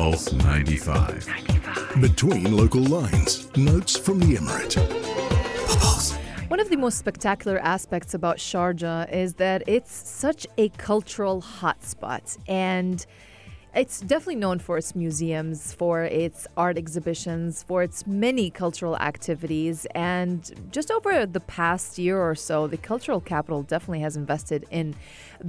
Pulse 95. 95. Between local lines, notes from the Emirate. Pulse. One of the most spectacular aspects about Sharjah is that it's such a cultural hotspot. And it's definitely known for its museums, for its art exhibitions, for its many cultural activities. And just over the past year or so, the cultural capital definitely has invested in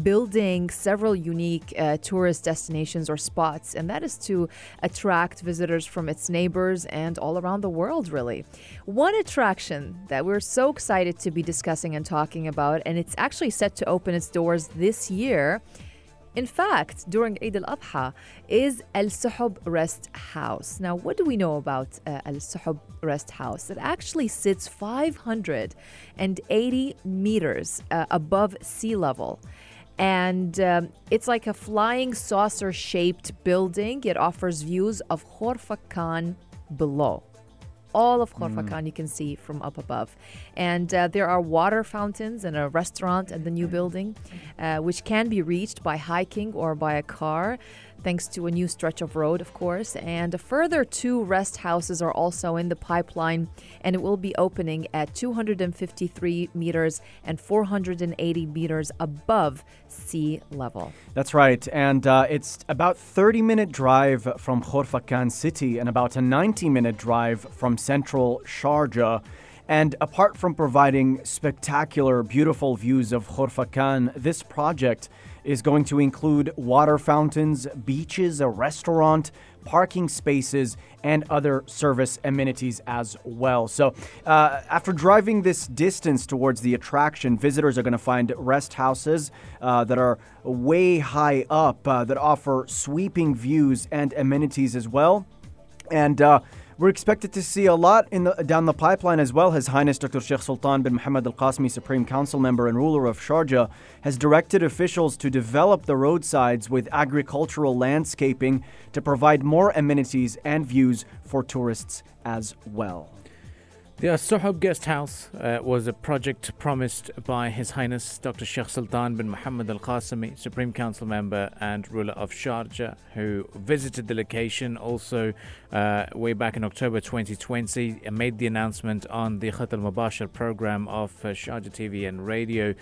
building several unique uh, tourist destinations or spots. And that is to attract visitors from its neighbors and all around the world, really. One attraction that we're so excited to be discussing and talking about, and it's actually set to open its doors this year in fact, during Eid al-Adha is Al Suhub Rest House. Now, what do we know about uh, Al Suhub Rest House? It actually sits 580 meters uh, above sea level. And um, it's like a flying saucer shaped building. It offers views of Khor below all of Khorfakkan mm. you can see from up above. And uh, there are water fountains and a restaurant at the new building, uh, which can be reached by hiking or by a car thanks to a new stretch of road, of course. And a further two rest houses are also in the pipeline, and it will be opening at 253 meters and 480 meters above sea level. That's right, and uh, it's about 30 minute drive from Khorfakan city and about a 90 minute drive from central Sharjah. And apart from providing spectacular, beautiful views of Khorfakan, this project is going to include water fountains, beaches, a restaurant, parking spaces, and other service amenities as well. So, uh, after driving this distance towards the attraction, visitors are going to find rest houses uh, that are way high up uh, that offer sweeping views and amenities as well. And uh, we're expected to see a lot in the, down the pipeline as well. His Highness Dr. Sheikh Sultan bin Muhammad Al Qasimi, Supreme Council member and ruler of Sharjah, has directed officials to develop the roadsides with agricultural landscaping to provide more amenities and views for tourists as well. The Suhub Guest House uh, was a project promised by His Highness Dr. Sheikh Sultan bin Muhammad Al Qasimi, Supreme Council member and ruler of Sharjah, who visited the location also uh, way back in October 2020 and made the announcement on the Khat al Mubashir program of uh, Sharjah TV and radio.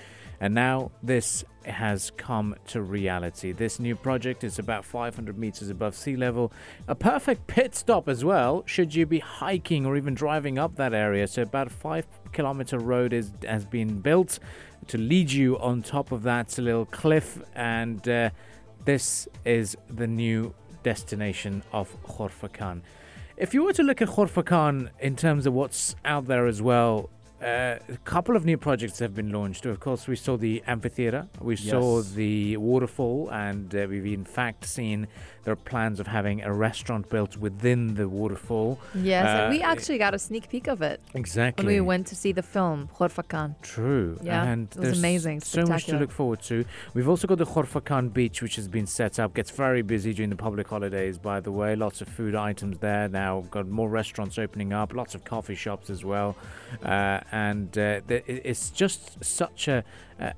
And now this has come to reality. This new project is about 500 meters above sea level. A perfect pit stop as well, should you be hiking or even driving up that area. So, about a five kilometer road is, has been built to lead you on top of that little cliff. And uh, this is the new destination of Khorfakan. If you were to look at Khorfakan in terms of what's out there as well, uh, a couple of new projects have been launched. Of course, we saw the amphitheater, we yes. saw the waterfall, and uh, we've in fact seen there are plans of having a restaurant built within the waterfall. Yes, uh, we actually got a sneak peek of it. Exactly. When we went to see the film Khorfakan. True. Yeah, and it was amazing. So much to look forward to. We've also got the Khorfakan beach, which has been set up. Gets very busy during the public holidays, by the way. Lots of food items there now. Got more restaurants opening up. Lots of coffee shops as well. Uh, and uh, it's just such a,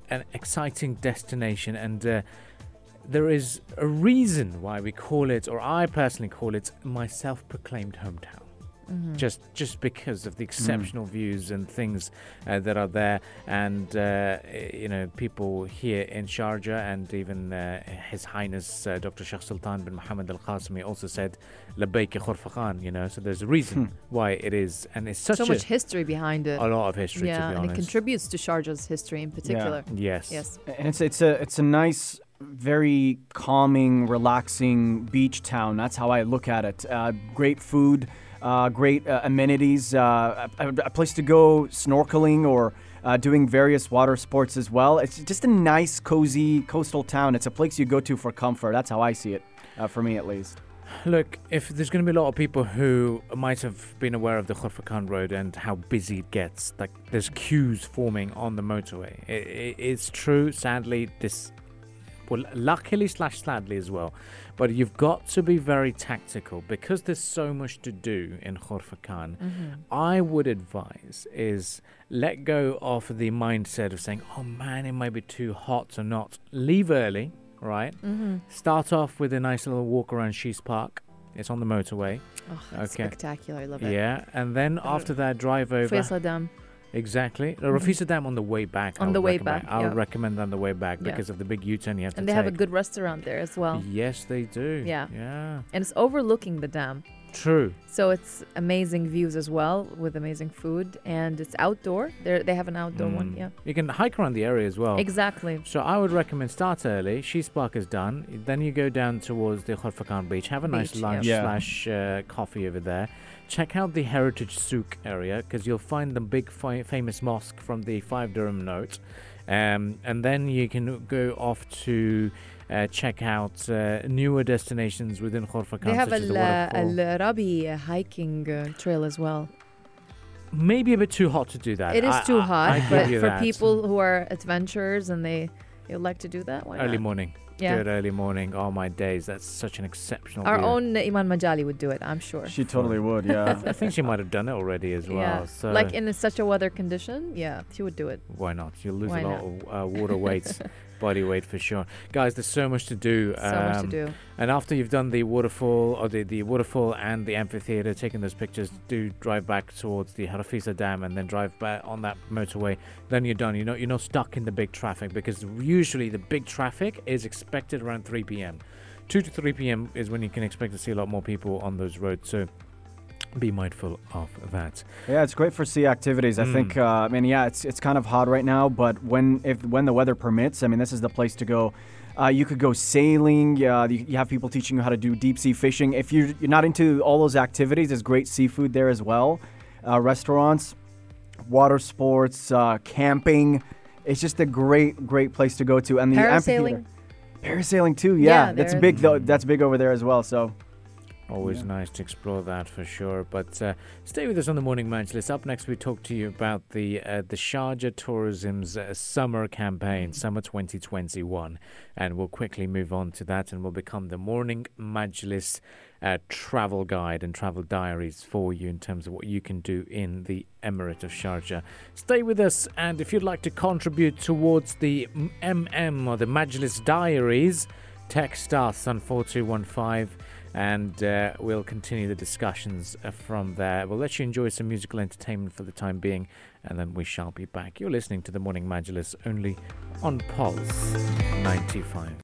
an exciting destination and uh, there is a reason why we call it or I personally call it my self-proclaimed hometown Mm-hmm. Just just because of the exceptional mm. views and things uh, that are there, and uh, you know people here in Sharjah, and even uh, His Highness uh, Dr. Sheikh Sultan bin Muhammad Al Qasimi also said "Labayk Khorfakan." You know, so there's a reason hmm. why it is, and it's such so much history behind it. A lot of history, yeah, and it contributes to Sharjah's history in particular. Yeah. Yes, yes, and it's it's a it's a nice very calming, relaxing beach town. That's how I look at it. Uh, great food, uh, great uh, amenities, uh, a, a, place to go snorkeling or uh, doing various water sports as well. It's just a nice, cozy coastal town. It's a place you go to for comfort. That's how I see it, uh, for me at least. Look, if there's going to be a lot of people who might have been aware of the Khorfakan Road and how busy it gets, like there's queues forming on the motorway. It, it, it's true, sadly, this well, luckily slash sadly as well. But you've got to be very tactical because there's so much to do in Khorfakan. Mm-hmm. I would advise is let go of the mindset of saying, "Oh man, it might be too hot or not." Leave early, right? Mm-hmm. Start off with a nice little walk around Shees Park. It's on the motorway. Oh, that's Okay. spectacular. I love it. Yeah, and then after that, drive over. Faisal Dam. Exactly. The Rafisa Dam on the way back. Mm-hmm. On the way back, I would yeah. recommend on the way back Yeah. because of the big U-turn you have And to take. And they have a good restaurant there as well. Yes, they do. Yeah. Yeah. And it's overlooking the dam. True. So it's amazing views as well with amazing food. And it's outdoor. They they have an outdoor one. Mm. Yeah. You can hike around the area as well. Exactly. So I would recommend start early. Shees Park is done. Then you go down towards the Khorfakan beach. Have a nice Beach, lunch yeah. slash uh, coffee over there. Check out the Heritage Souk area because you'll find the big fi- famous mosque from the five dirham note. Um, and then you can go off to uh, check out uh, newer destinations within Khorfakan, They have such as a waterfall. Al Rabi uh, hiking uh, trail as well. Maybe a bit too hot to do that. It is I- too I- hot, I give but for that. people who are adventurers and they they like to do that, why early not? morning. Yeah. Do it early morning. Oh my days, that's such an exceptional. Our view. own Iman Majali would do it, I'm sure. She totally would, yeah. I think she might have done it already as well. yeah. So Like in such a weather condition, yeah, she would do it. why not? You'll lose Why a lot of uh, water weight, body weight for sure. Guys, there's so much to do. So much to um, do. And after you've done the waterfall or the, the waterfall and the amphitheater, taking those pictures, do drive back towards the Harafisa Dam and then drive back on that motorway. Then you're done. You're not you're not stuck in the big traffic because usually the big traffic is expected around 3 p.m. 2 to 3 p.m. is when you can expect to see a lot more people on those roads. So be mindful of that. Yeah, it's great for sea activities. I think. Uh, I mean, yeah, it's it's kind of hot right now, but when if when the weather permits, I mean, this is the place to go. Uh, you could go sailing. Uh, you, you have people teaching you how to do deep sea fishing. If you're, you're not into all those activities, there's great seafood there as well. Uh, restaurants, water sports, uh, camping. It's just a great, great place to go to. And the Parasailing. amphitheater- Parasailing too. Yeah, Yeah, that's big. Though, that's big over there as well. So Always Yeah. nice to explore that for sure. But uh, stay with us on the morning Majlis. Up next, we talk to you about the uh, the Sharjah Tourism's uh, summer campaign, Summer 2021, and we'll quickly move on to that, and we'll become the morning Majlis uh, travel guide and travel diaries for you in terms of what you can do in the Emirate of Sharjah. Stay with us, and if you'd like to contribute towards the MM or the Majlis diaries, text us on 4215 and uh, we'll continue the discussions uh, from there. We'll let you enjoy some musical entertainment for the time being, and then we shall be back. You're listening to the Morning Majlis only on Pulse 95.